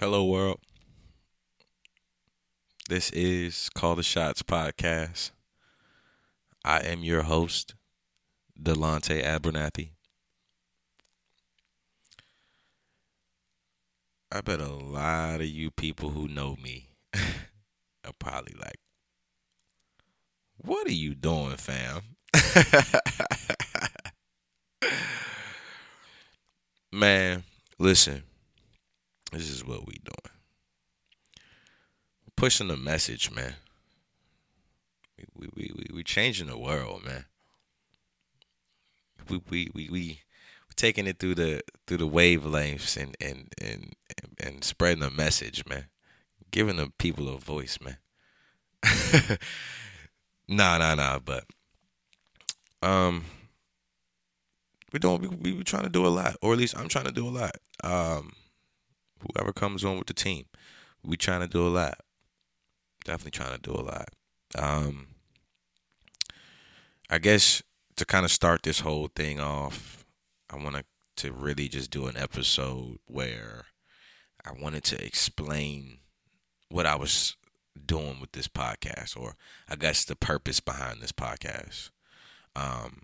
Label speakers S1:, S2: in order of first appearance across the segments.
S1: Hello, world. This is Call the Shots podcast. I am your host, Delonte Abernathy. I bet a lot of you people who know me are probably like, What are you doing, fam? Man, listen, this is what we doing. Pushing the message, man. We we we we changing the world, man. We we we we taking it through the through the wavelengths and and and and spreading the message, man. Giving the people a voice, man. nah, nah, nah. But um, we're doing we we trying to do a lot, or at least I'm trying to do a lot. Um, whoever comes on with the team, we trying to do a lot. Definitely trying to do a lot. Um, I guess to kind of start this whole thing off, I want to really just do an episode where I wanted to explain what I was doing with this podcast, or I guess the purpose behind this podcast. Um,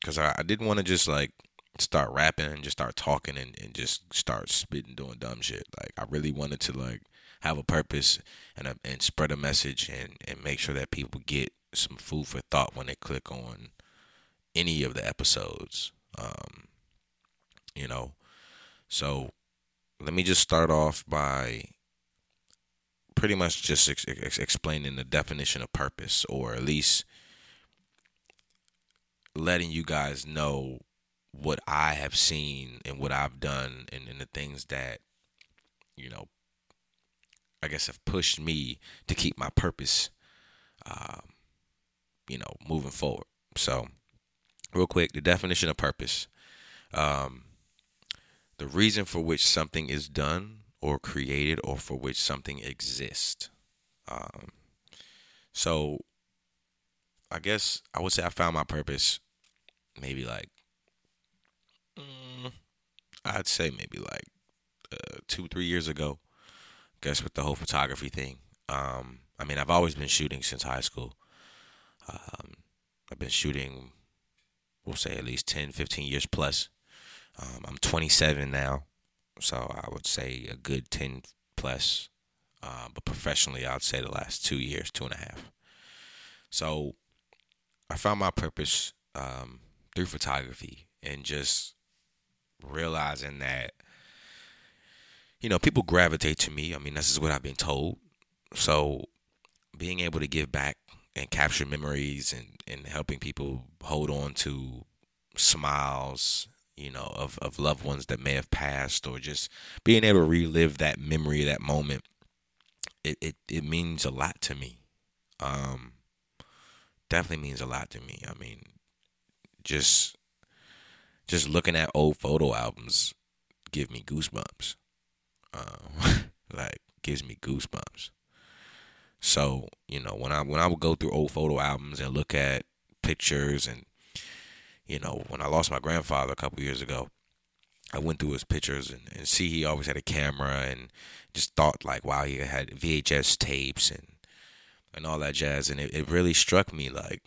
S1: because I, I didn't want to just like start rapping and just start talking and, and just start spitting doing dumb shit. Like I really wanted to like have a purpose and a, and spread a message and and make sure that people get some food for thought when they click on any of the episodes. Um, you know, so let me just start off by pretty much just ex- ex- explaining the definition of purpose, or at least letting you guys know what I have seen and what I've done and, and the things that, you know, I guess have pushed me to keep my purpose, um, you know, moving forward. So, real quick, the definition of purpose. Um, the reason for which something is done or created or for which something exists. Um, so, I guess I would say I found my purpose maybe like mm, I'd say maybe like uh, two three years ago. I guess with the whole photography thing. Um, I mean, I've always been shooting since high school. Um, I've been shooting, we'll say at least 10, 15 years plus. Um, I'm 27 now, so I would say a good 10 plus. Uh, but professionally, I'd say the last two years, two and a half. So I found my purpose um, through photography and just realizing that you know people gravitate to me. I mean this is what i've been told. So being able to give back and capture memories and, and helping people hold on to smiles you know of, of loved ones that may have passed or just being able to relive that memory that moment it, it, it means a lot to me. Um definitely means a lot to me. I mean just just looking at old photo albums give me goosebumps. Um, like gives me goosebumps. So you know when I when I would go through old photo albums and look at pictures and you know when I lost my grandfather a couple years ago, I went through his pictures and, and see he always had a camera and just thought like wow he had VHS tapes and and all that jazz and it, it really struck me like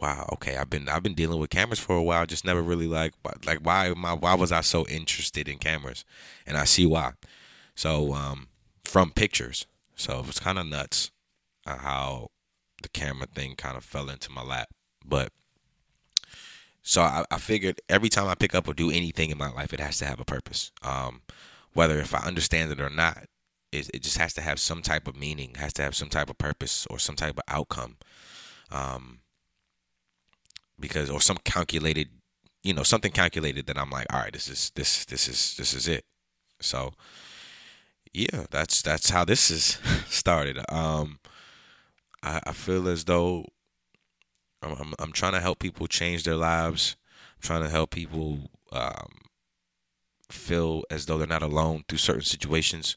S1: wow, okay, I've been I've been dealing with cameras for a while, just never really like like why I, why was I so interested in cameras? And I see why. So um, from pictures, so it was kind of nuts uh, how the camera thing kind of fell into my lap, but. So I, I figured every time I pick up or do anything in my life, it has to have a purpose. Um, whether if I understand it or not, it, it just has to have some type of meaning, has to have some type of purpose or some type of outcome. Um, because or some calculated you know something calculated that i'm like all right this is this this is this is it. So yeah that's that's how this is started. Um i, I feel as though I'm, I'm, I'm trying to help people change their lives. I'm trying to help people um feel as though they're not alone through certain situations.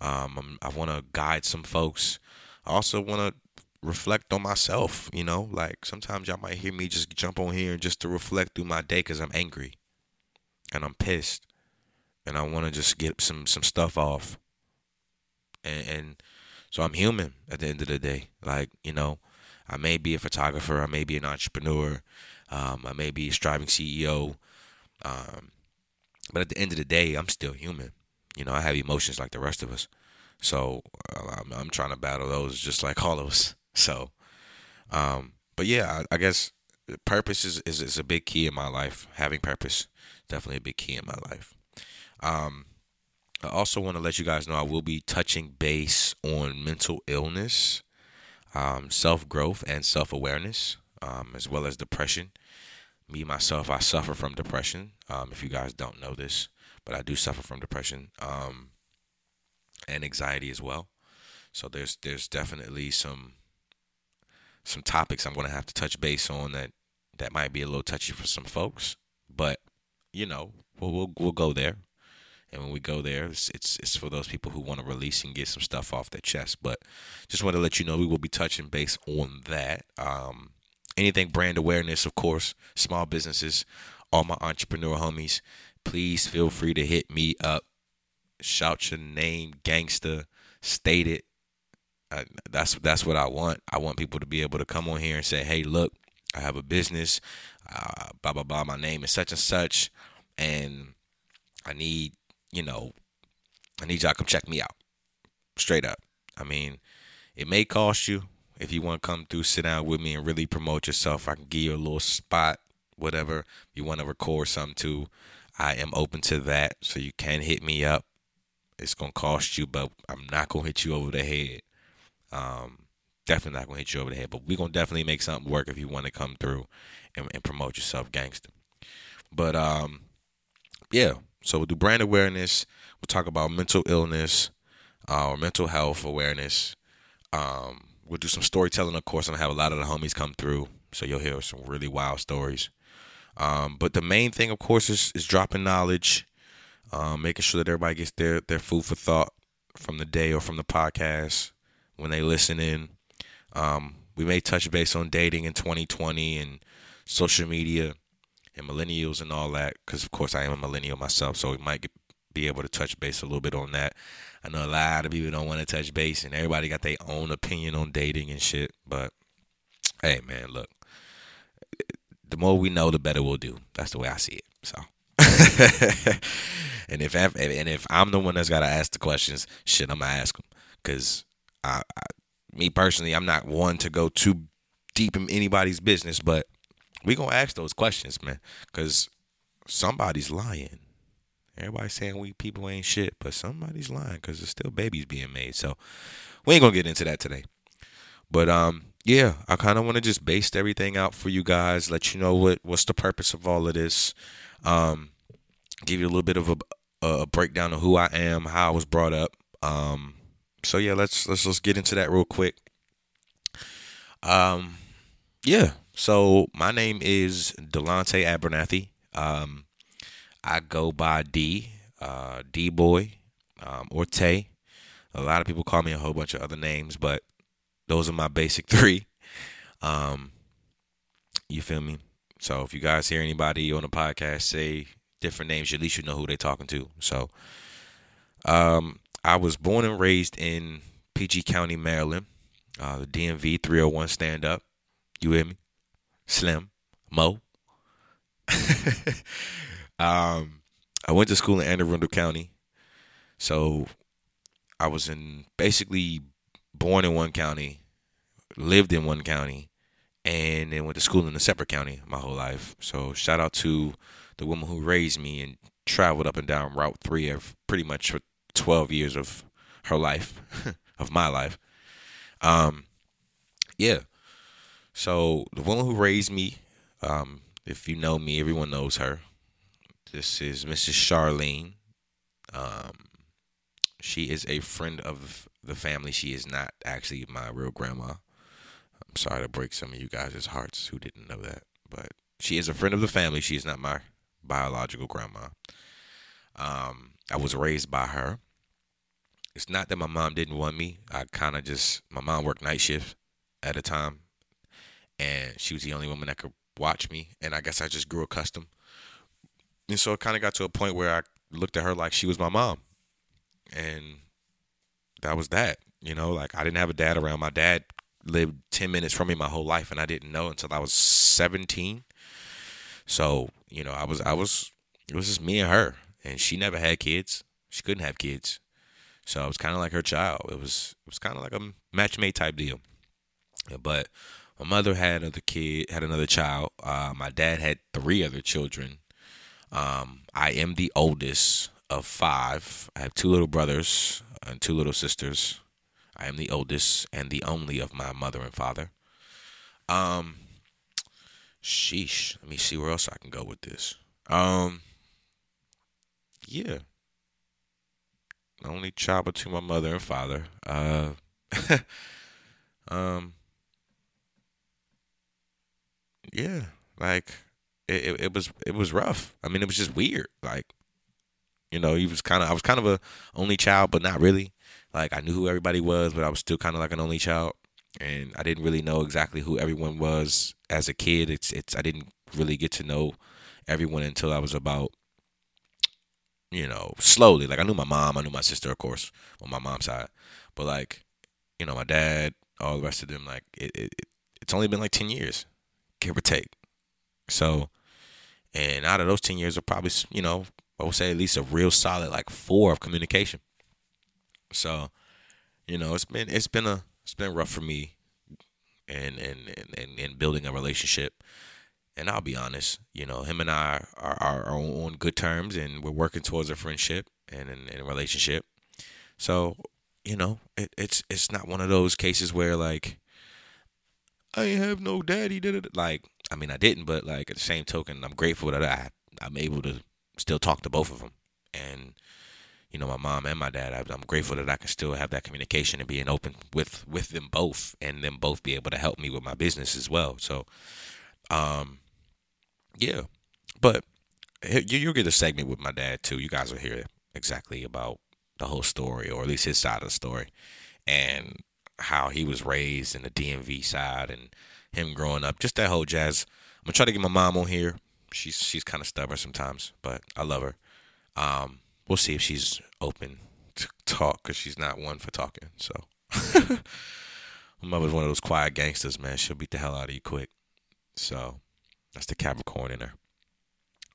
S1: Um i want to guide some folks. I also want to reflect on myself, you know? Like sometimes y'all might hear me just jump on here just to reflect through my day cuz I'm angry and I'm pissed. and I want to just get some some stuff off. And, and so I'm human at the end of the day. Like you know, I may be a photographer, I may be an entrepreneur, um, I may be a striving CEO, um, but at the end of the day, I'm still human. You know, I have emotions like the rest of us. So uh, I'm, I'm trying to battle those just like all of us. So, um, but yeah, I, I guess purpose is, is, is a big key in my life. Having purpose, definitely a big key in my life. Um, I also want to let you guys know I will be touching base on mental illness, um, self growth, and self awareness, um, as well as depression. Me myself, I suffer from depression. Um, if you guys don't know this, but I do suffer from depression um, and anxiety as well. So there's there's definitely some some topics I'm going to have to touch base on that that might be a little touchy for some folks, but you know we'll we'll, we'll go there. And when we go there, it's, it's, it's for those people who want to release and get some stuff off their chest. But just want to let you know we will be touching base on that. Um, anything brand awareness, of course, small businesses, all my entrepreneur homies, please feel free to hit me up. Shout your name, gangster, state it. That's that's what I want. I want people to be able to come on here and say, "Hey, look, I have a business, uh, blah blah blah. My name is such and such, and I need, you know, I need y'all to come check me out, straight up. I mean, it may cost you if you want to come through, sit down with me and really promote yourself. I can give you a little spot, whatever you want to record something to. I am open to that, so you can hit me up. It's gonna cost you, but I'm not gonna hit you over the head. Um, definitely not gonna hit you over the head, but we're gonna definitely make something work if you want to come through and, and, promote yourself, gangster. But um, yeah. So we'll do brand awareness. We'll talk about mental illness, uh, or mental health awareness. Um, we'll do some storytelling, of course, and have a lot of the homies come through, so you'll hear some really wild stories. Um, but the main thing, of course, is, is dropping knowledge, um, making sure that everybody gets their, their food for thought from the day or from the podcast when they listen in. Um, we may touch base on dating in 2020 and social media and millennials and all that, because of course I am a millennial myself, so we might get, be able to touch base a little bit on that. I know a lot of people don't want to touch base, and everybody got their own opinion on dating and shit. But hey, man, look, the more we know, the better we'll do. That's the way I see it. So, and if and if I'm the one that's got to ask the questions, shit, I'm gonna ask them because I, I, me personally, I'm not one to go too deep in anybody's business, but we gonna ask those questions, man, because somebody's lying. Everybody's saying we people ain't shit, but somebody's lying because there's still babies being made. So we ain't gonna get into that today. But um, yeah, I kind of want to just base everything out for you guys, let you know what what's the purpose of all of this, um, give you a little bit of a, a breakdown of who I am, how I was brought up. Um, so yeah, let's let's let's get into that real quick. Um, yeah. So my name is Delonte Abernathy. Um, I go by D, uh, D boy, um, or Tay. A lot of people call me a whole bunch of other names, but those are my basic three. Um, you feel me? So if you guys hear anybody on the podcast say different names, at least you know who they're talking to. So, um, I was born and raised in PG County, Maryland. Uh, the DMV 301 stand up. You hear me? Slim, Mo. um, I went to school in Anne Arundel County. So I was in basically born in one county, lived in one county, and then went to school in a separate county my whole life. So shout out to the woman who raised me and traveled up and down Route Three of pretty much for 12 years of her life, of my life. Um, yeah. So the woman who raised me, um, if you know me, everyone knows her. This is Mrs. Charlene. Um, she is a friend of the family. She is not actually my real grandma. I'm sorry to break some of you guys' hearts who didn't know that, but she is a friend of the family. She is not my biological grandma. Um, I was raised by her. It's not that my mom didn't want me. I kind of just my mom worked night shift at a time, and she was the only woman that could watch me. And I guess I just grew accustomed. And so it kind of got to a point where I looked at her like she was my mom, and that was that. You know, like I didn't have a dad around. My dad lived ten minutes from me my whole life, and I didn't know until I was seventeen. So you know, I was I was it was just me and her, and she never had kids. She couldn't have kids, so it was kind of like her child. It was it was kind of like a match made type deal. But my mother had another kid, had another child. Uh, my dad had three other children. Um, I am the oldest of five. I have two little brothers and two little sisters. I am the oldest and the only of my mother and father. Um, sheesh. Let me see where else I can go with this. Um, yeah. Only child between my mother and father. Uh, um, yeah, like it, it, it was it was rough. I mean, it was just weird. Like, you know, he was kind of I was kind of a only child, but not really. Like I knew who everybody was, but I was still kind of like an only child, and I didn't really know exactly who everyone was as a kid. It's it's I didn't really get to know everyone until I was about you know slowly. Like I knew my mom, I knew my sister, of course, on my mom's side, but like you know my dad, all the rest of them. Like it, it it's only been like ten years, give or take. So, and out of those ten years, are probably you know I would say at least a real solid like four of communication. So, you know, it's been it's been a it's been rough for me, and and and and, building a relationship. And I'll be honest, you know, him and I are, are, are on good terms, and we're working towards a friendship and, and, and a relationship. So, you know, it, it's it's not one of those cases where like I have no daddy did it. Like, I mean, I didn't, but like at the same token, I'm grateful that I I'm able to still talk to both of them, and you know, my mom and my dad. I'm grateful that I can still have that communication and being open with with them both, and them both be able to help me with my business as well. So, um, yeah, but you you'll get a segment with my dad too. You guys will hear exactly about the whole story, or at least his side of the story, and how he was raised in the DMV side, and him growing up, just that whole jazz. I'm gonna try to get my mom on here. She's she's kind of stubborn sometimes, but I love her. Um, we'll see if she's open to talk because she's not one for talking. So, my mother's one of those quiet gangsters, man. She'll beat the hell out of you quick. So, that's the Capricorn in her.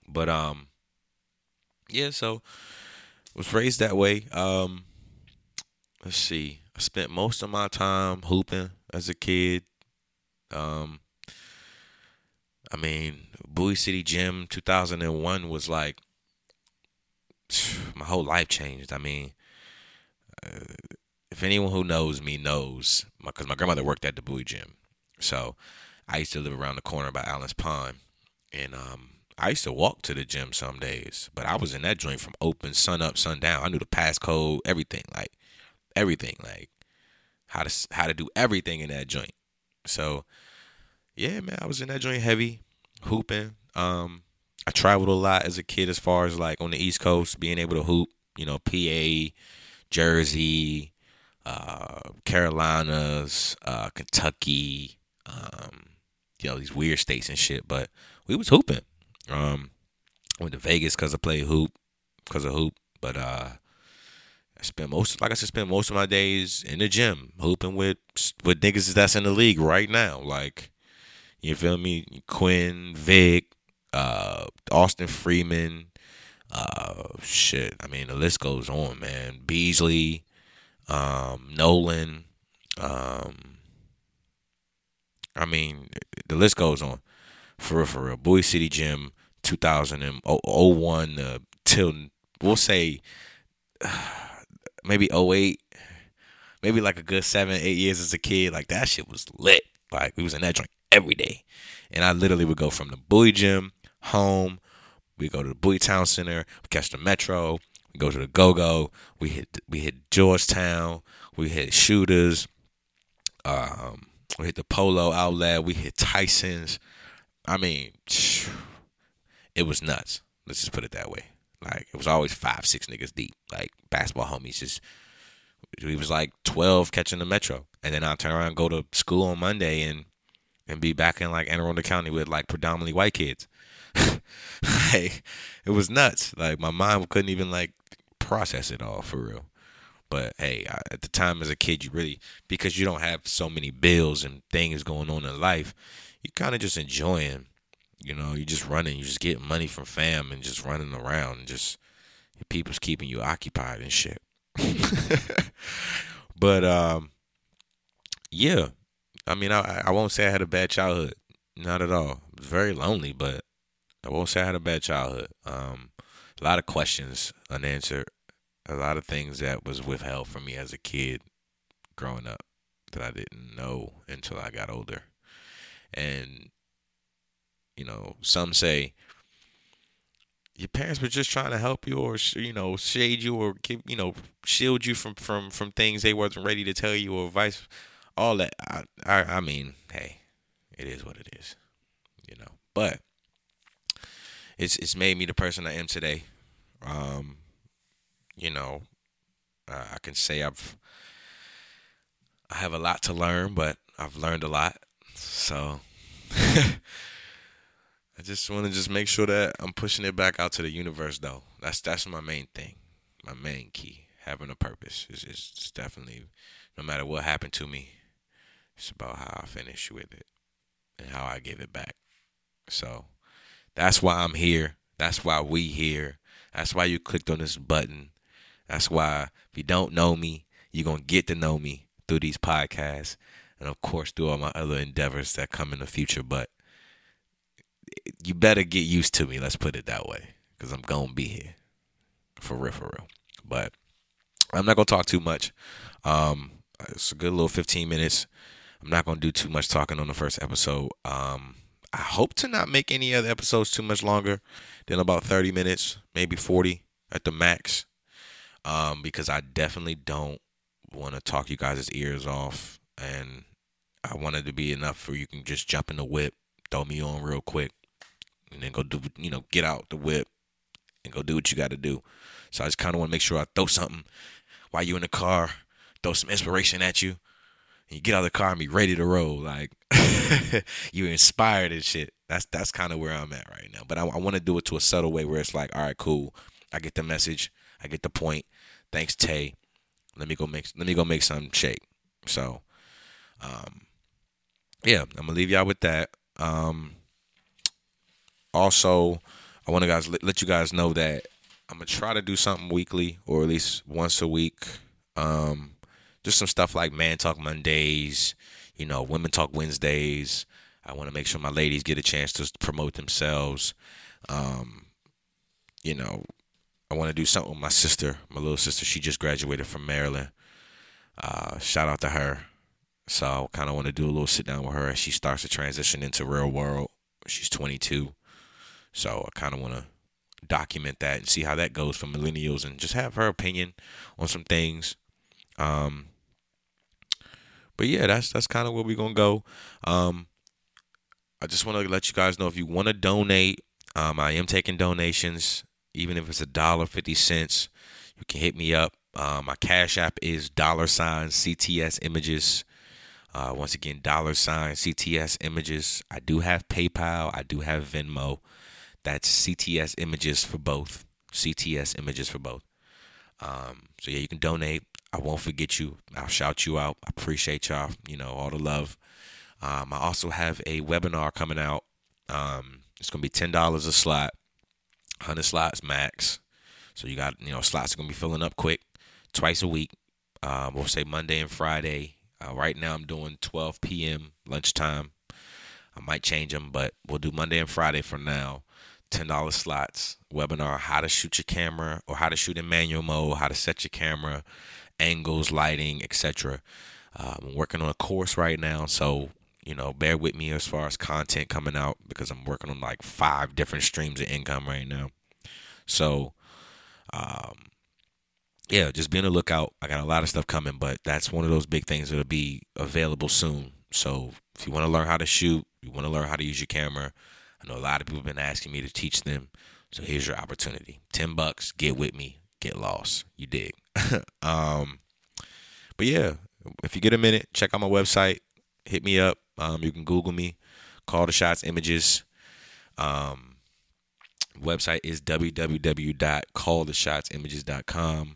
S1: But um, yeah. So, was raised that way. Um, let's see. I spent most of my time hooping as a kid. Um, I mean, Bowie City Gym 2001 was like my whole life changed. I mean, uh, if anyone who knows me knows, because my, my, grandmother worked at the Bowie Gym, so I used to live around the corner by Allen's Pond, and um, I used to walk to the gym some days, but I was in that joint from open sun up, sun down. I knew the passcode, everything, like everything, like how to how to do everything in that joint. So, yeah, man, I was in that joint heavy, hooping. Um, I traveled a lot as a kid as far as like on the East Coast, being able to hoop, you know, PA, Jersey, uh, Carolinas, uh, Kentucky, um, you know, these weird states and shit. But we was hooping. Um, went to Vegas because I played hoop, because of hoop. But uh, I spent most, like I said, spent most of my days in the gym hooping with with niggas that's in the league right now. Like, you feel me? Quinn, Vic, uh, Austin Freeman, uh, shit. I mean, the list goes on, man. Beasley, um, Nolan, um, I mean, the list goes on. For real, for real. Bowie City Gym, 2001 uh, till, we'll say, maybe 08, maybe like a good seven, eight years as a kid. Like, that shit was lit. Like, we was in that joint every day. And I literally would go from the Bowie Gym home. We go to the Bowie Town Center. We catch the Metro. We go to the Go Go. We hit we hit Georgetown. We hit Shooters. Um, we hit the Polo Outlet. We hit Tyson's. I mean, it was nuts. Let's just put it that way. Like it was always five, six niggas deep. Like basketball homies. Just we was like twelve catching the Metro, and then I'll turn around and go to school on Monday and and be back in like Anne Arundel County with like predominantly white kids. like it was nuts. Like my mind couldn't even like process it all for real. But hey, I, at the time as a kid, you really because you don't have so many bills and things going on in life, you kind of just enjoying. You know, you just running, you just getting money from fam and just running around and just people's keeping you occupied and shit. but um, yeah, I mean, I I won't say I had a bad childhood, not at all. It was very lonely, but I won't say I had a bad childhood. Um, a lot of questions unanswered, a lot of things that was withheld from me as a kid growing up that I didn't know until I got older. And you know, some say your parents were just trying to help you or you know shade you or you know shield you from from from things they wasn't ready to tell you or vice all that. I, I i mean hey it is what it is you know. But it's it's made me the person i am today. Um you know uh, i can say i've i have a lot to learn but i've learned a lot so I just want to just make sure that I'm pushing it back out to the universe, though. That's that's my main thing, my main key. Having a purpose is is definitely, no matter what happened to me, it's about how I finish with it and how I give it back. So that's why I'm here. That's why we here. That's why you clicked on this button. That's why if you don't know me, you're gonna get to know me through these podcasts, and of course through all my other endeavors that come in the future. But you better get used to me. Let's put it that way, because I'm gonna be here for real, for real. But I'm not gonna talk too much. Um, it's a good little 15 minutes. I'm not gonna do too much talking on the first episode. Um, I hope to not make any other episodes too much longer than about 30 minutes, maybe 40 at the max. Um, because I definitely don't want to talk you guys' ears off, and I want it to be enough where you can just jump in the whip, throw me on real quick, and then go do you know get out the whip and go do what you got to do. So I just kind of want to make sure I throw something while you're in the car, throw some inspiration at you, and you get out of the car and be ready to roll. Like you're inspired and shit. That's that's kind of where I'm at right now. But I, I want to do it to a subtle way where it's like, all right, cool. I get the message. I get the point. Thanks, Tay. Let me go make let me go make some shake. So, um, yeah, I'm gonna leave y'all with that. Um, also, I want to guys let you guys know that I'm gonna try to do something weekly or at least once a week. Um, just some stuff like Man Talk Mondays, you know, Women Talk Wednesdays. I want to make sure my ladies get a chance to promote themselves. Um, you know, I want to do something with my sister, my little sister. She just graduated from Maryland. Uh, shout out to her. So I kind of want to do a little sit down with her as she starts to transition into real world. She's 22. So I kind of want to document that and see how that goes for millennials and just have her opinion on some things. Um, but yeah, that's that's kind of where we're gonna go. Um, I just want to let you guys know if you want to donate, um, I am taking donations, even if it's a dollar fifty cents. You can hit me up. Uh, my cash app is dollar sign CTS images. Uh, once again, dollar sign CTS images. I do have PayPal. I do have Venmo. That's CTS images for both. CTS images for both. Um, so yeah, you can donate. I won't forget you. I'll shout you out. I appreciate y'all. You know all the love. Um, I also have a webinar coming out. Um, it's gonna be ten dollars a slot, hundred slots max. So you got you know slots are gonna be filling up quick, twice a week. Um, we'll say Monday and Friday. Uh, right now I'm doing 12 p.m. lunchtime. I might change them, but we'll do Monday and Friday for now. $10 slots webinar how to shoot your camera or how to shoot in manual mode, how to set your camera, angles, lighting, etc. Uh, I'm working on a course right now, so you know, bear with me as far as content coming out because I'm working on like five different streams of income right now. So, um, yeah, just be on the lookout. I got a lot of stuff coming, but that's one of those big things that'll be available soon. So, if you want to learn how to shoot, you want to learn how to use your camera, I know a lot of people have been asking me to teach them. So here's your opportunity. 10 bucks, get with me, get lost. You dig. um, but yeah, if you get a minute, check out my website, hit me up. Um, you can Google me, call the shots images. Um, Website is www.calltheshotsimage.com.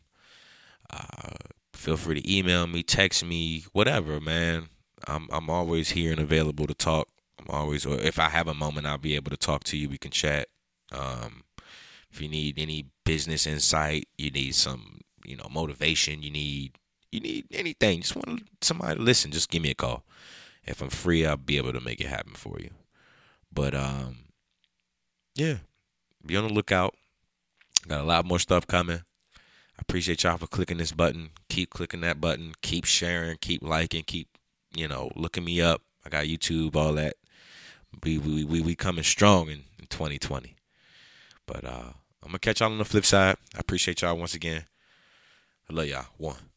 S1: Uh, feel free to email me, text me, whatever, man. I'm I'm always here and available to talk. I'm always, or if I have a moment, I'll be able to talk to you. We can chat. Um, if you need any business insight, you need some, you know, motivation. You need you need anything. Just want somebody to listen. Just give me a call. If I'm free, I'll be able to make it happen for you. But um, yeah, be on the lookout. Got a lot more stuff coming. I appreciate y'all for clicking this button. Keep clicking that button. Keep sharing. Keep liking. Keep you know looking me up. I got YouTube, all that. We we we, we coming strong in, in 2020. But uh, I'm gonna catch y'all on the flip side. I appreciate y'all once again. I love y'all. One.